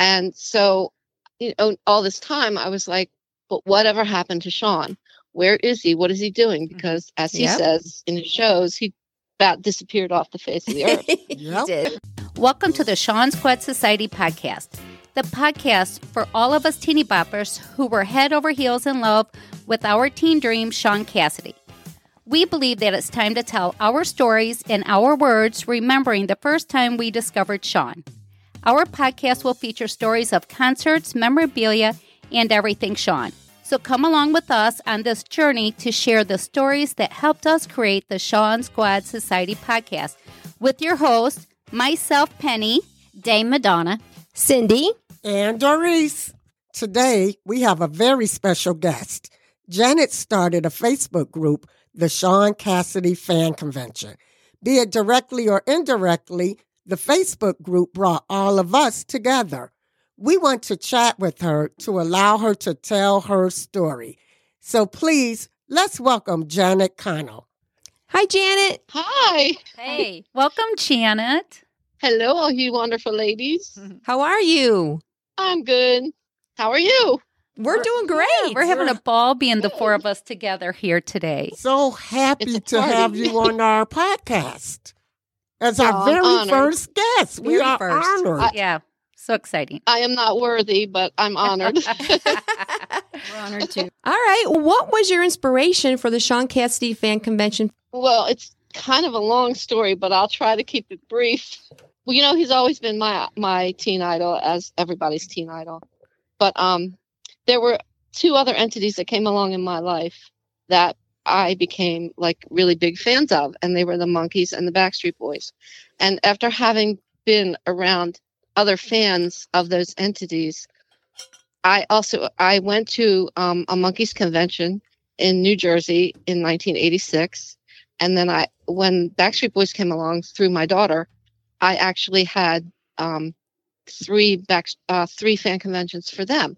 And so, you know, all this time I was like, but whatever happened to Shaun? Where is he? What is he doing? Mm-hmm. Because as he Yep. says in his shows, he about disappeared off the face of the earth. You did. Welcome to the Shaun Squad Society podcast, the podcast for all of us teeny boppers who were head over heels in love with our teen dream, Shaun Cassidy. We believe that it's time to tell our stories in our words, remembering the first time we discovered Shaun. Our podcast will feature stories of concerts, memorabilia, and everything Shaun. So come along with us on this journey to share the stories that helped us create the Shaun Squad Society podcast with your host, myself, Penny, Dame Madonna, Cindy. and Doris. Today, we have a very special guest. Janet started a Facebook group, the Shaun Cassidy Fan Convention. Be it directly or indirectly, the Facebook group brought all of us together. We want to chat with her to allow her to tell her story. So please, let's welcome Janet Connell. Hi, Janet. Hi. Hey, welcome, Janet. Hello, all you wonderful ladies. How are you? I'm good. How are you? We're doing great. We're having a ball being the four of us together here today. So happy to party. have you on our podcast as our Oh, I'm very honored. first guest. we Very are first. honored. Yeah, so exciting. I am not worthy, but I'm honored. We're honored too. All right. What was your inspiration for the Shaun Cassidy Fan Convention? well, it's kind of a long story, but I'll try to keep it brief. Well, you know, he's always been my my teen idol, as everybody's teen idol. But um, there were two other entities that came along in my life that I became like really big fans of, and they were the Monkees and the Backstreet Boys. And after having been around other fans of those entities, I also I went to um, a Monkees convention in New Jersey in 1986, and then I when Backstreet Boys came along through my daughter, I actually had um, three back uh, three fan conventions for them,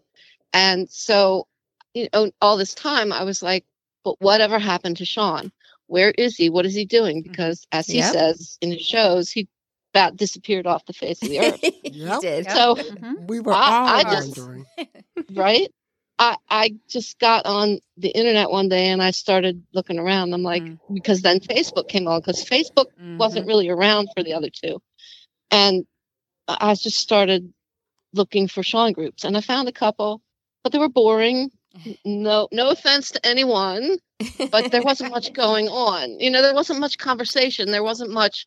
and so you know all this time I was like, but whatever happened to Shaun? Where is he? What is he doing? Because as he Yep. says in his shows, he about disappeared off the face of the earth. you Yep. did. so Mhm. We were I- all I just- wondering. right? I I just got on the internet one day and I started looking around. I'm like, Mm. because then Facebook came on because Facebook wasn't really around for the other two, and I I just started looking for Shaun groups and I found a couple, but they were boring. No, no offense to anyone, but there wasn't much going on. You know, there wasn't much conversation. There wasn't much.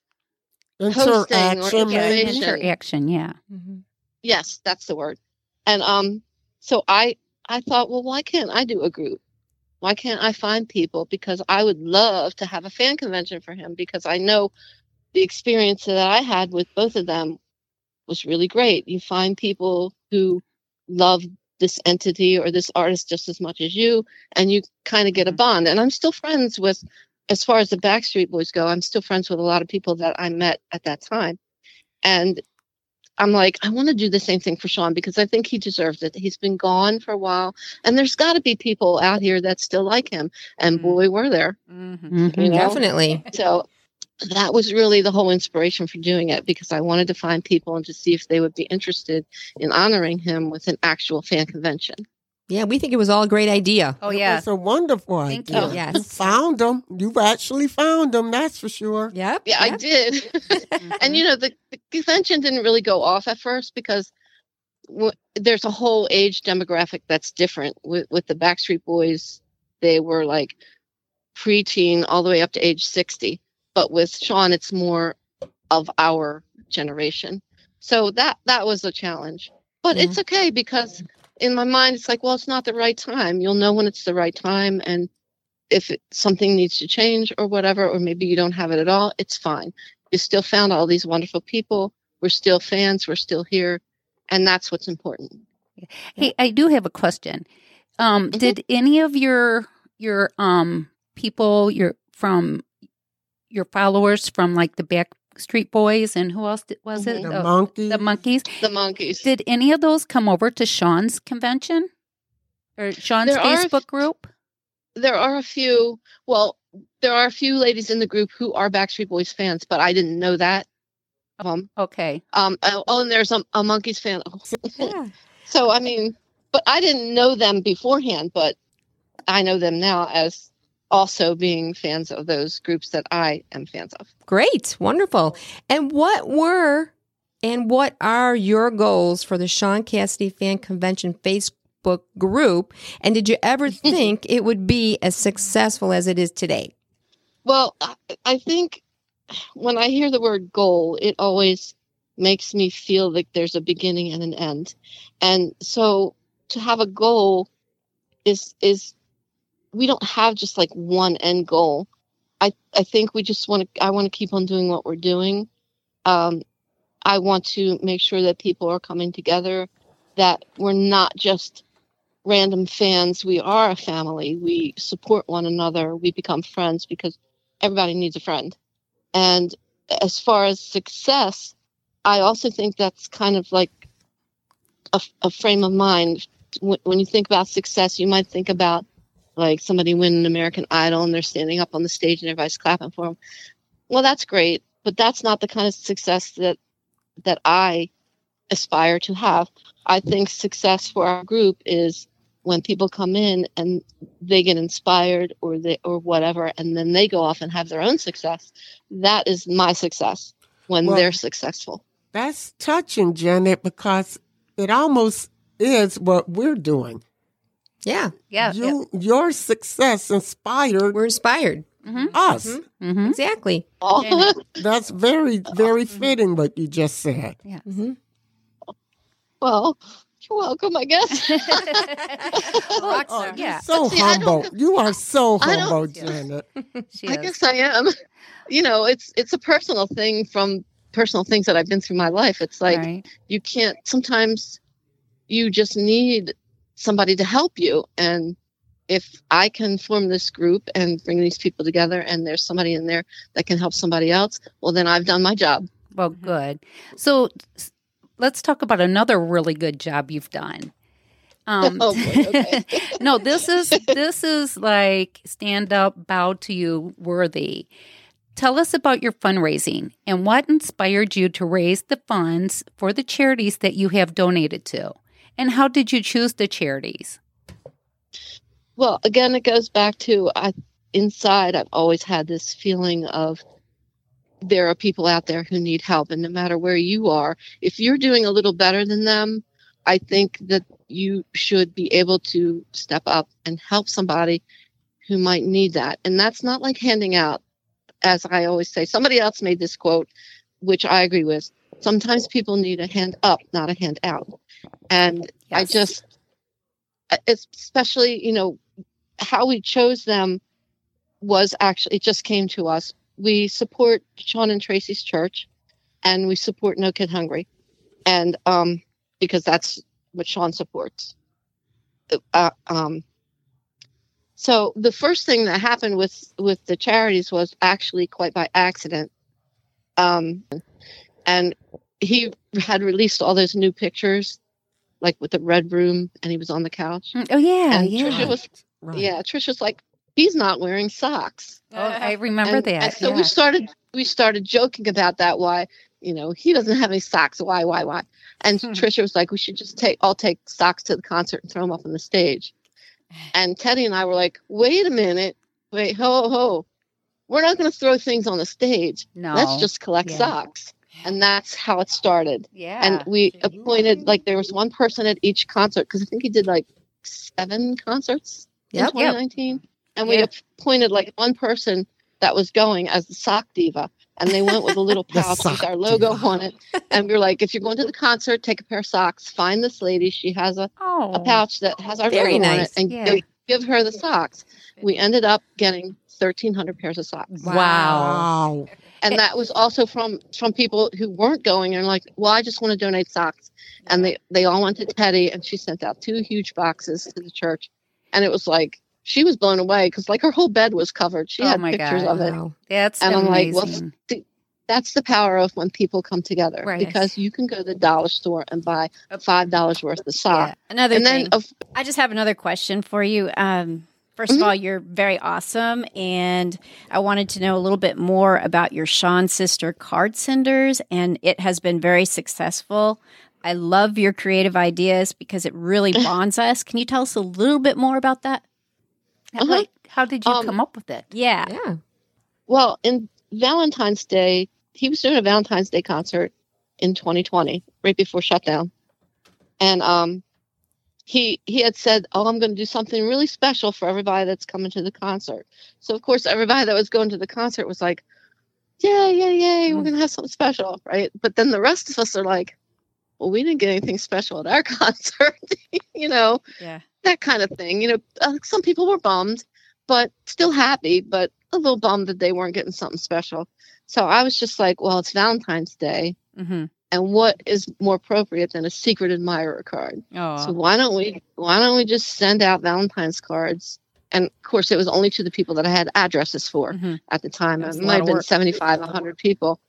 Posting or Interaction, Yeah, information. interaction. Yeah. Mhm. Yes, that's the word. And um, so I I thought, well, why can't I do a group? Why can't I find people? Because I would love to have a fan convention for him because I know the experience that I had with both of them was really great. You find people who love this entity or this artist just as much as you, and you kind of get a Mhm. bond. And I'm still friends with, as far as the Backstreet Boys go, I'm still friends with a lot of people that I met at that time. And I'm like, I want to do the same thing for Shaun because I think he deserves it. He's been gone for a while, and there's got to be people out here that still like him. And Mhm. boy, were there. Mhm. You know? Definitely. So that was really the whole inspiration for doing it because I wanted to find people and to see if they would be interested in honoring him with an actual fan convention. Yeah, we think it was all a great idea. Oh It yeah. was a wonderful Thank idea. you. Yes. You found them. You've actually found them, that's for sure. Yep. Yeah, I yep. did. Mhm. and you know the, the convention didn't really go off at first because w- there's a whole age demographic that's different with, with the backstreet boys they were like preteen all the way up to age 60 but with Shaun it's more of our generation so that that was a challenge but it's okay because in my mind it's like well it's not the right time you'll know when it's the right time and if it, something needs to change or whatever or maybe you don't have it at all it's fine you still found all these wonderful people. We're still fans. We're still here. And that's what's important. Hey, I do have a question. Um, Mhm. Did any of your your um people your from your followers from like the Backstreet Boys and who else did, was it? Mhm. The Oh, monkey. the Monkees. The Monkees. Did any of those come over to Shaun's convention or Shaun's There are- Facebook group? there are a few, well, there are a few ladies in the group who are Backstreet Boys fans, but I didn't know that. of them. Okay. Um, oh, oh, and there's a, a Monkees fan. Yeah. So I mean, but I didn't know them beforehand, but I know them now as also being fans of those groups that I am fans of. Great. Wonderful. And what were and what are your goals for the Shaun Cassidy Fan Convention Facebook group? And did you ever think it would be as successful as it is today? Well, I, I think when I hear the word goal, it always makes me feel like there's a beginning and an end. And so to have a goal is is we don't have just like one end goal. I I think we just want to I want to keep on doing what we're doing. Um I want to make sure that people are coming together that we're not just random fans. We are a family. We support one another. We become friends because everybody needs a friend. And as far as success, I also think that's kind of like a, a frame of mind. When, when you think about success, you might think about like somebody winning an American Idol and they're standing up on the stage and everybody's clapping for them. Well, that's great, but that's not the kind of success that that I aspire to have. I think success for our group is when people come in and they get inspired or they or whatever and then they go off and have their own success. That is my success when Well- they're successful. That's touching, Janet, because it almost is what we're doing. Yeah. Yeah. You, Your success inspired We're inspired. Mm-hmm. us. Mm-hmm. Exactly. Janet. That's very, very fitting what you just said. Yeah. hmm well, you're welcome, I guess. Rockstar. Oh, yeah. so See, humble. You are so humble, Janet. She I guess I am. You know, it's it's a personal thing from personal things that I've been through my life. It's like right. you can't sometimes you just need somebody to help you and if I can form this group and bring these people together and there's somebody in there that can help somebody else, well then I've done my job. Well, good. So let's talk about another really good job you've done. Um, Oh, boy, okay. no, this is this is like stand up, bow to you, worthy. Tell us about your fundraising and what inspired you to raise the funds for the charities that you have donated to, and how did you choose the charities? Well, again, it goes back to I inside. I've always had this feeling of there are people out there who need help, and no matter where you are, if you're doing a little better than them, I think that you should be able to step up and help somebody who might need that. And that's not like handing out, as I always say. Somebody else made this quote, which I agree with. Sometimes people need a hand up, not a hand out. And I just, especially, you know, how we chose them was actually, it just came to us. We support Shaun and Tracy's church and we support No Kid Hungry. And um, because that's what Shaun supports. Uh, um, so the first thing that happened with with the charities was actually quite by accident. Um, and he had released all those new pictures, like with the red room, and he was on the couch. Mm, Oh yeah, and yeah. Trisha was Right. yeah, Trisha's like, he's not wearing socks. Oh, I remember and, that. and so yeah. we started we started joking about that. Why, you know, he doesn't have any socks. Why, why, why? And Hmm. Trisha was like, we should just take all take socks to the concert and throw them up on the stage. And Teddy and I were like, wait a minute, wait, ho, ho, we're not going to throw things on the stage. no, Let's just collect Yeah. socks. And that's how it started. yeah. And we appointed like there was one person at each concert because I think he did like seven concerts in Yep. 2019. And we Yeah. appointed like one person that was going as the sock diva. And they went with a little pouch with our logo diva. on it. And we were like, if you're going to the concert, take a pair of socks. Find this lady. She has a, oh, a pouch that has our Very logo on it. And Yeah. Give, give her the socks. We ended up getting 1,300 pairs of socks. Wow. Wow. And that was also from from people who weren't going and like, well, I just want to donate socks. And they, they all went to Teddy and she sent out two huge boxes to the church. And it was like, she was blown away because like her whole bed was covered. She Oh had my pictures God. of it. Wow. That's And I'm like, well, amazing. That's the power of when people come together Right. because you can go to the dollar store and buy five dollars worth of yeah. Another And thing, then of I just have another question for you. Um, First of all, you're very awesome. And I wanted to know a little bit more about your Shaun Sister card senders, and it has been very successful. I love your creative ideas because it really bonds us. Can you tell us a little bit more about that? Uh-huh. Like, how did you Um, come up with it? Yeah. Yeah. Well, in Valentine's Day, he was doing a Valentine's Day concert in 2020, right before shutdown, and um, he he had said, "Oh, I'm going to do something really special for everybody that's coming to the concert." So of course, everybody that was going to the concert was like, "Yay, yay, yay! We're going to have something special, right?" But then the rest of us are like, "Well, we didn't get anything special at our concert, you know." Yeah. that kind of thing. You know, uh, some people were bummed, but still happy, but a little bummed that they weren't getting something special. So I was just like, well, it's Valentine's Day, Mm-hmm. and what is more appropriate than a secret admirer card? Oh. So why don't we why don't we just send out Valentine's cards? And of course, it was only to the people that I had addresses for Mhm. at the time. It might have been work. 75, 100 people.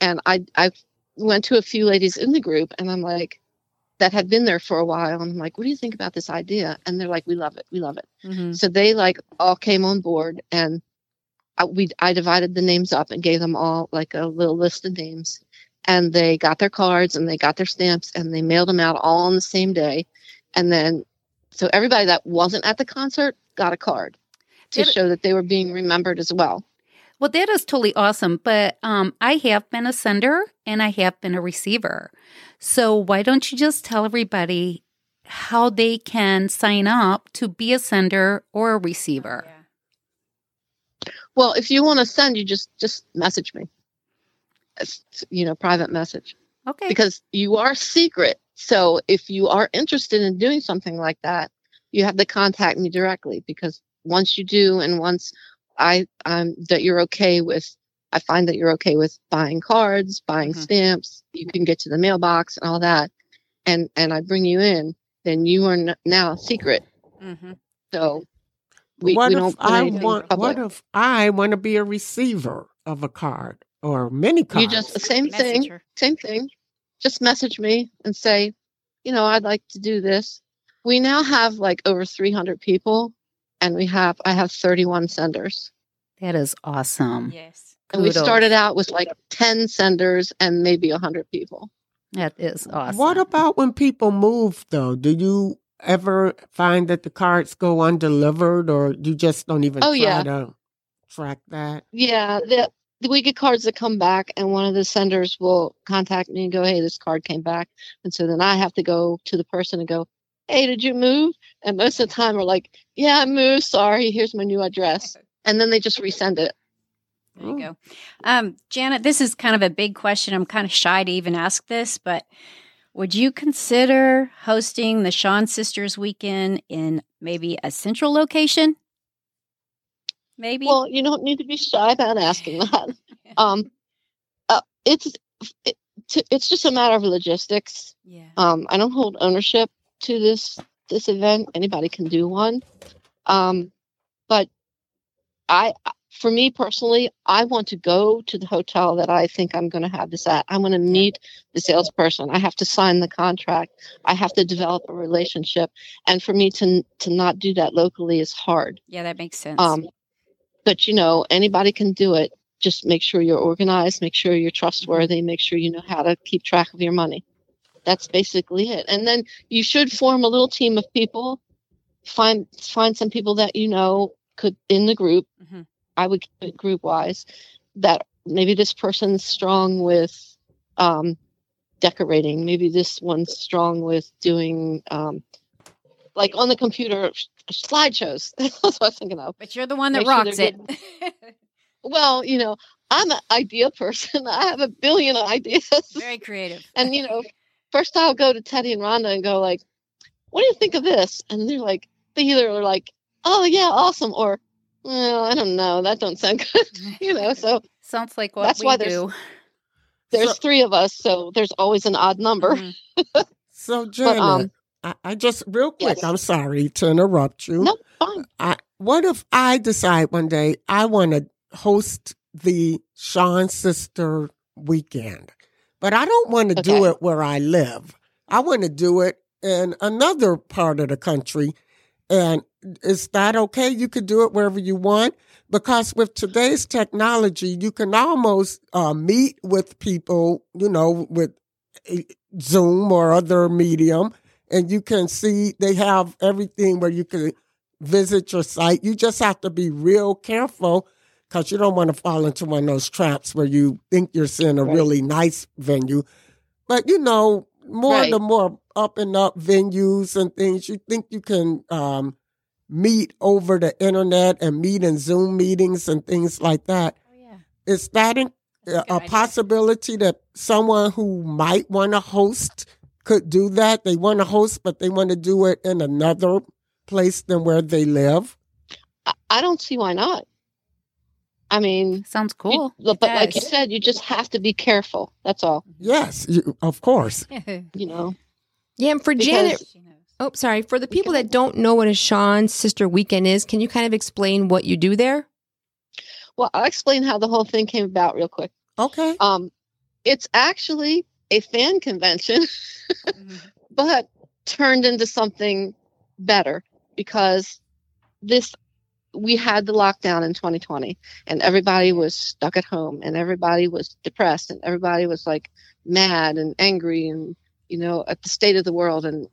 And I, I went to a few ladies in the group and I'm like, that had been there for a while. And I'm like, what do you think about this idea? And they're like, we love it. We love it. Mhm. So they like all came on board and I, we, I divided the names up and gave them all like a little list of names. And they got their cards and they got their stamps and they mailed them out all on the same day. And then, so everybody that wasn't at the concert got a card to Did- show that they were being remembered as well. Well, that is totally awesome. But um, I have been a sender and I have been a receiver. So why don't you just tell everybody how they can sign up to be a sender or a receiver? Well, if you want to send, you just just message me. It's, you know, private message Okay. because you are secret. So if you are interested in doing something like that, you have to contact me directly because once you do, and once I um that you're okay with, I find that you're okay with buying cards, buying Mhm. stamps. You can get to the mailbox and all that, and and I bring you in, then you are n- now a secret. Mm-hmm. So we, what we if don't put I want? public. What if I want to be a receiver of a card or many cards? You just the same thing. Messenger. same thing. Just message me and say, you know, I'd like to do this. We now have like over 300 people, and we have I have 31 senders. That is awesome. Yes. And we started out with like 10 senders and maybe 100 people. That is awesome. What about when people move, though? Do you ever find that the cards go undelivered, or you just don't even Oh, try yeah. to track that? Yeah, the, we get cards that come back, and one of the senders will contact me and go, "Hey, this card came back," and so then I have to go to the person and go, "Hey, did you move?" And most of the time, we're like, "Yeah, I moved. Sorry, here's my new address," and then they just resend it. There you go. Um, Janet, this is kind of a big question. I'm kind of shy to even ask this, but would you consider hosting the Shaun Sisters weekend in maybe a central location? Maybe. Well, you don't need to be shy about asking that. Um, uh, it's it, t- it's just a matter of logistics. yeah. Um, I don't hold ownership to this this event. Anybody can do one. Um, but I, for me personally, I want to go to the hotel that I think I'm going to have this at. I want to meet the salesperson. I have to sign the contract. I have to develop a relationship. And for me to to not do that locally is hard. Yeah, that makes sense. Um, but you know, anybody can do it. Just make sure you're organized, make sure you're trustworthy, make sure you know how to keep track of your money. That's basically it. And then you should form a little team of people. Find find some people that you know could in the group. Mhm. I would group wise. That maybe this person's strong with um, decorating. Maybe this one's strong with doing um, like on the computer slideshows. That's what I was thinking of. but you're the one that make rocks they're it. Well, you know, I'm an idea person. I have a billion ideas. Very creative. and, you know, first I'll go to Teddy and Rhonda and go like, what do you think of this? And they're like, they either are like, oh, yeah, awesome. Or, well, I don't know. That don't sound good. you know, so Sounds like what That's we why there's- do. there's So- three of us. So there's always an odd number. Mhm. So, Janet, um, I, I just real quick. yes. I'm sorry to interrupt you. No, fine. I, what if I decide one day I want to host the Shaun Sister weekend, but I don't want to do it where I live. I want to do it in another part of the country, And is that okay? You could do it wherever you want because with today's technology, you can almost uh, meet with people, you know, with eh, Zoom or other medium, and you can see they have everything where you can visit your site. You just have to be real careful because you don't want to fall into one of those traps where you think you're seeing a Right. really nice venue. But you know, more Right. the more up and up venues and things, you think you can um, meet over the internet and meet in Zoom meetings and things like that. Oh, yeah. Is that in, That's a a, possibility that someone who might want to host could do that? They want to host, but they want to do it in another place than where they live. I, I don't see why not. I mean, Sounds you- cool. but like you said, you just have to be careful. That's all. Yes, you, of course. You know. Yeah, and for Because- Janet, oh, sorry, for the people that don't know what a Shaun Sister Weekend is, can you kind of explain what you do there? Well, I'll explain how the whole thing came about real quick. Okay. Um, it's actually a fan convention, but turned into something better because this we had the lockdown in 2020 and everybody was stuck at home and everybody was depressed and everybody was like mad and angry and you know at the state of the world and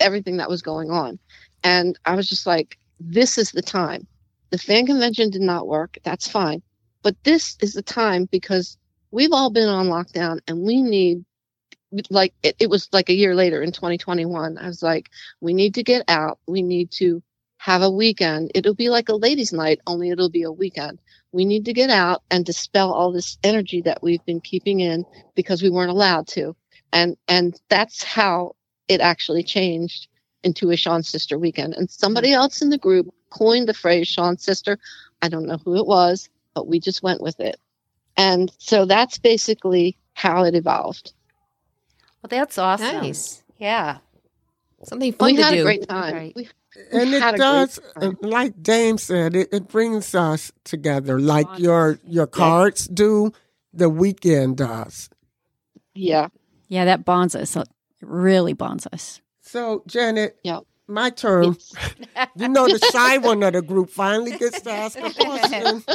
everything that was going on. And i was just like this is the time. The fan convention did not work. That's fine. But this is the time because we've all been on lockdown and we need like it, it was like a year later in 2021 i was like we need to get out. We need to have a weekend it'll be like a ladies night only it'll be a weekend we need to get out and dispel all this energy that we've been keeping in because we weren't allowed to and and that's how it actually changed into a Shaun sister weekend and somebody else in the group coined the phrase Shaun sister i don't know who it was but we just went with it and so that's basically how it evolved Well, that's awesome. Nice. Yeah. Something fun we to had do. a great time Right. We- and it does, uh, like Dame said, it, it brings us together, like Bonds your your cards do. The weekend does. yeah Yeah, that bonds us. It really bonds us. So, Janet, Yep. my turn. You know, the shy one of the group finally gets to ask a question.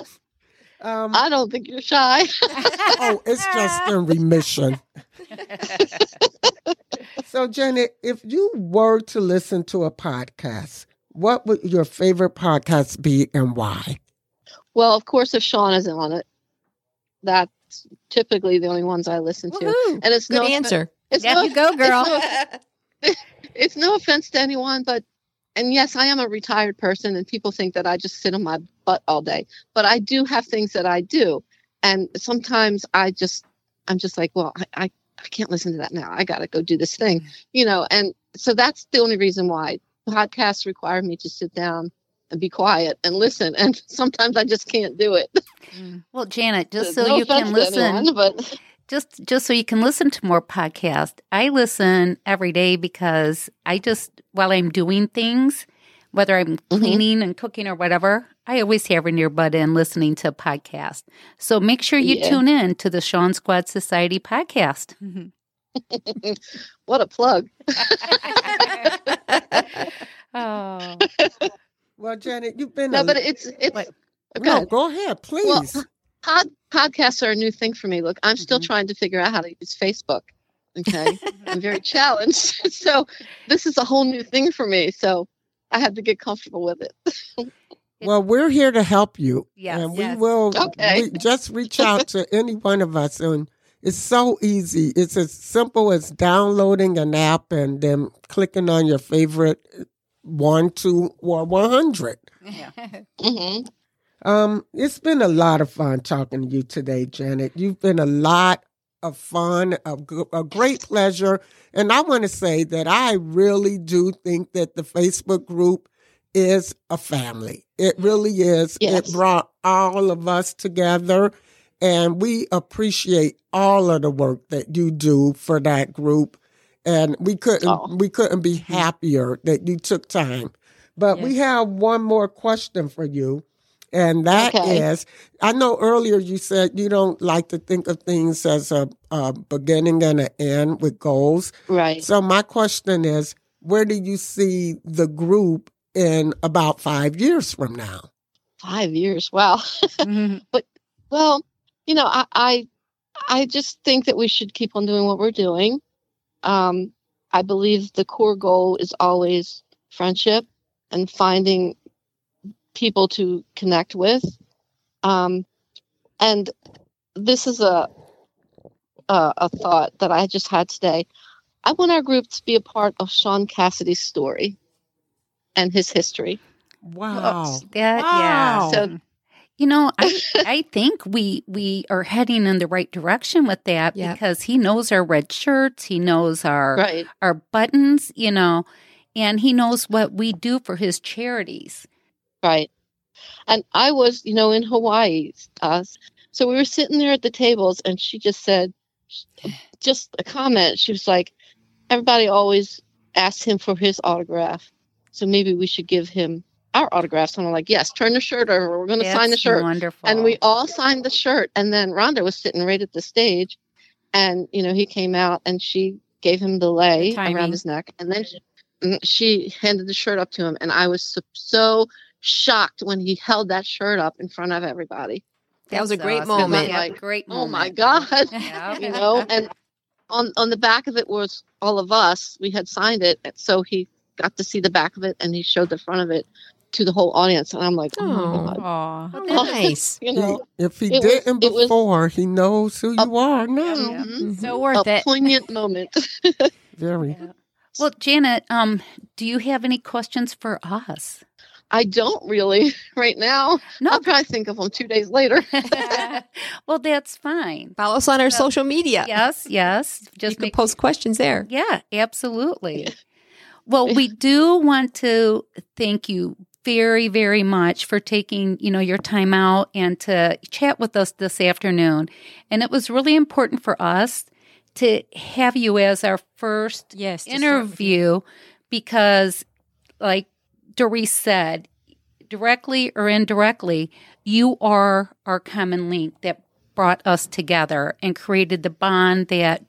Um, i don't think you're shy oh, it's just in remission. So, Janet, if you were to listen to a podcast, what would your favorite podcast be and why? well of course if Shaun isn't on it that's typically the only ones i listen to Woohoo. and it's Good no answer. it's There no, you go, girl. it's no offense to anyone, but and yes, I am a retired person, and people think that I just sit on my butt all day. But I do have things that I do, and sometimes I just I'm just like, well, I I, I can't listen to that now. I got to go do this thing, mm. you know. And so that's the only reason why podcasts require me to sit down and be quiet and listen. And sometimes I just can't do it. Mm. Well, Janet, just so No you can listen, anyone, but just just so you can listen to more podcasts. I listen every day because I just while I'm doing things, whether I'm Mm-hmm. cleaning and cooking or whatever, I always have an earbud in listening to a podcast. So make sure you Yeah. tune in to the Shaun Squad Society podcast. what a plug. oh, Well, Janet, you've been No, a but it's it's What? no. good. Go ahead, please. pod, podcasts are a new thing for me. Look, I'm still Mhm. trying to figure out how to use Facebook. Okay. I'm very challenged. So this is a whole new thing for me. So I had to get comfortable with it. well, we're here to help you, Yes, and we yes. will. Okay. we- just reach out to any one of us, and it's so easy. It's as simple as downloading an app and then clicking on your favorite one, two, or one hundred. hmm Um, it's been a lot of fun talking to you today, Janet. You've been a lot of fun, a great pleasure. And I want to say that I really do think that the Facebook group is a family. It really is. Yes. It brought all of us together. And we appreciate all of the work that you do for that group. And we couldn't Oh. we couldn't be mm-hmm. happier that you took time. But we have one more question for you. And that is, Okay. I know earlier you said you don't like to think of things as a, a beginning and an end with goals. Right. So my question is, where do you see the group in about five years from now? Five years. Wow. Mhm. Well, you know, I, I I just think that we should keep on doing what we're doing. Um, I believe the core goal is always friendship and finding people to connect with. Um, and this is a, a a thought that I just had today. I want our group to be a part of Shaun Cassidy's story and his history. Wow. That Wow. yeah. So you know, I I think we we are heading in the right direction with that Yep. because he knows our red shirts, he knows our Right. our buttons, you know, and he knows what we do for his charities. Right. And I was, you know, in Hawaii. Uh, so we were sitting there at the tables, and she just said, just a comment. She was like, everybody always asks him for his autograph. So maybe we should give him our autographs. And I'm like, yes, turn the shirt over. We're going to sign the shirt. Wonderful. And we all signed the shirt. And then Rhonda was sitting right at the stage. And, you know, he came out and she gave him the lei The around his neck. And then she, she handed the shirt up to him. And I was so, so shocked when he held that shirt up in front of everybody. That was a great awesome. moment. Yeah, Like, great Oh my. God. Yeah. you know, and on, on the back of it was all of us. We had signed it. So he got to see the back of it and he showed the front of it to the whole audience. And I'm like, oh, Oh. my God. Aw. Nice. You He- know, if he didn't was- before, he knows who you are now. Yeah. mhm. So worth a it. poignant moment. Very. Well, Janet, um, do you have any questions for us? I don't really right now. No. I'll probably think of them two days later. well, that's fine. Follow us on our So- social media. Yes, yes. you Just can make post questions there. Yeah, absolutely. well, we do want to thank you very, very much for taking, you know, your time out and to chat with us this afternoon. And it was really important for us to have you as our first Yes. to start with you. interview because, like Doris said, directly or indirectly, you are our common link that brought us together and created the bond that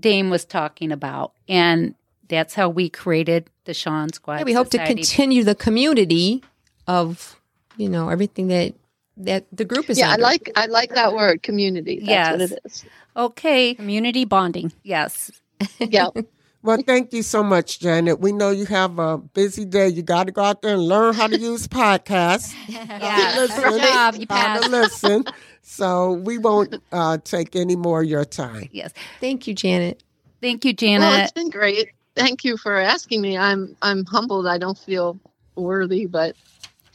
Dame was talking about. And that's how we created the Shaun Squad. Yeah, we hope to continue the community of, you know, everything that that the group is yeah, I like I like that word, community. That's what it is. Okay. Community bonding. Yes. Yeah. Well, thank you so much, Janet. We know you have a busy day. You got to go out there and learn how to use podcasts. Yeah. Listen, Good job. You how to passed. listen. So we won't uh, take any more of your time. Yes. Thank you, Janet. Thank you, well, Janet. it's been great. Thank you for asking me. I'm I'm humbled. I don't feel worthy, but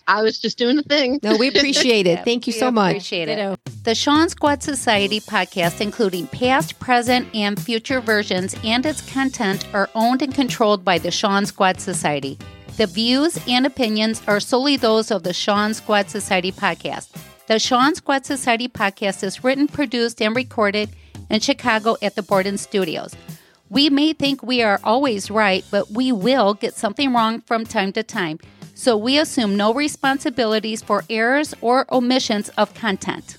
I was just doing the thing. No, we appreciate it. Thank you We so much. Appreciate it. Ditto. The Shaun Squad Society podcast, including past, present, and future versions, and its content are owned and controlled by the Shaun Squad Society. The views and opinions are solely those of the Shaun Squad Society podcast. The Shaun Squad Society podcast is written, produced, and recorded in Chicago at the Borden Studios. We may think we are always right, but we will get something wrong from time to time. So we assume no responsibilities for errors or omissions of content.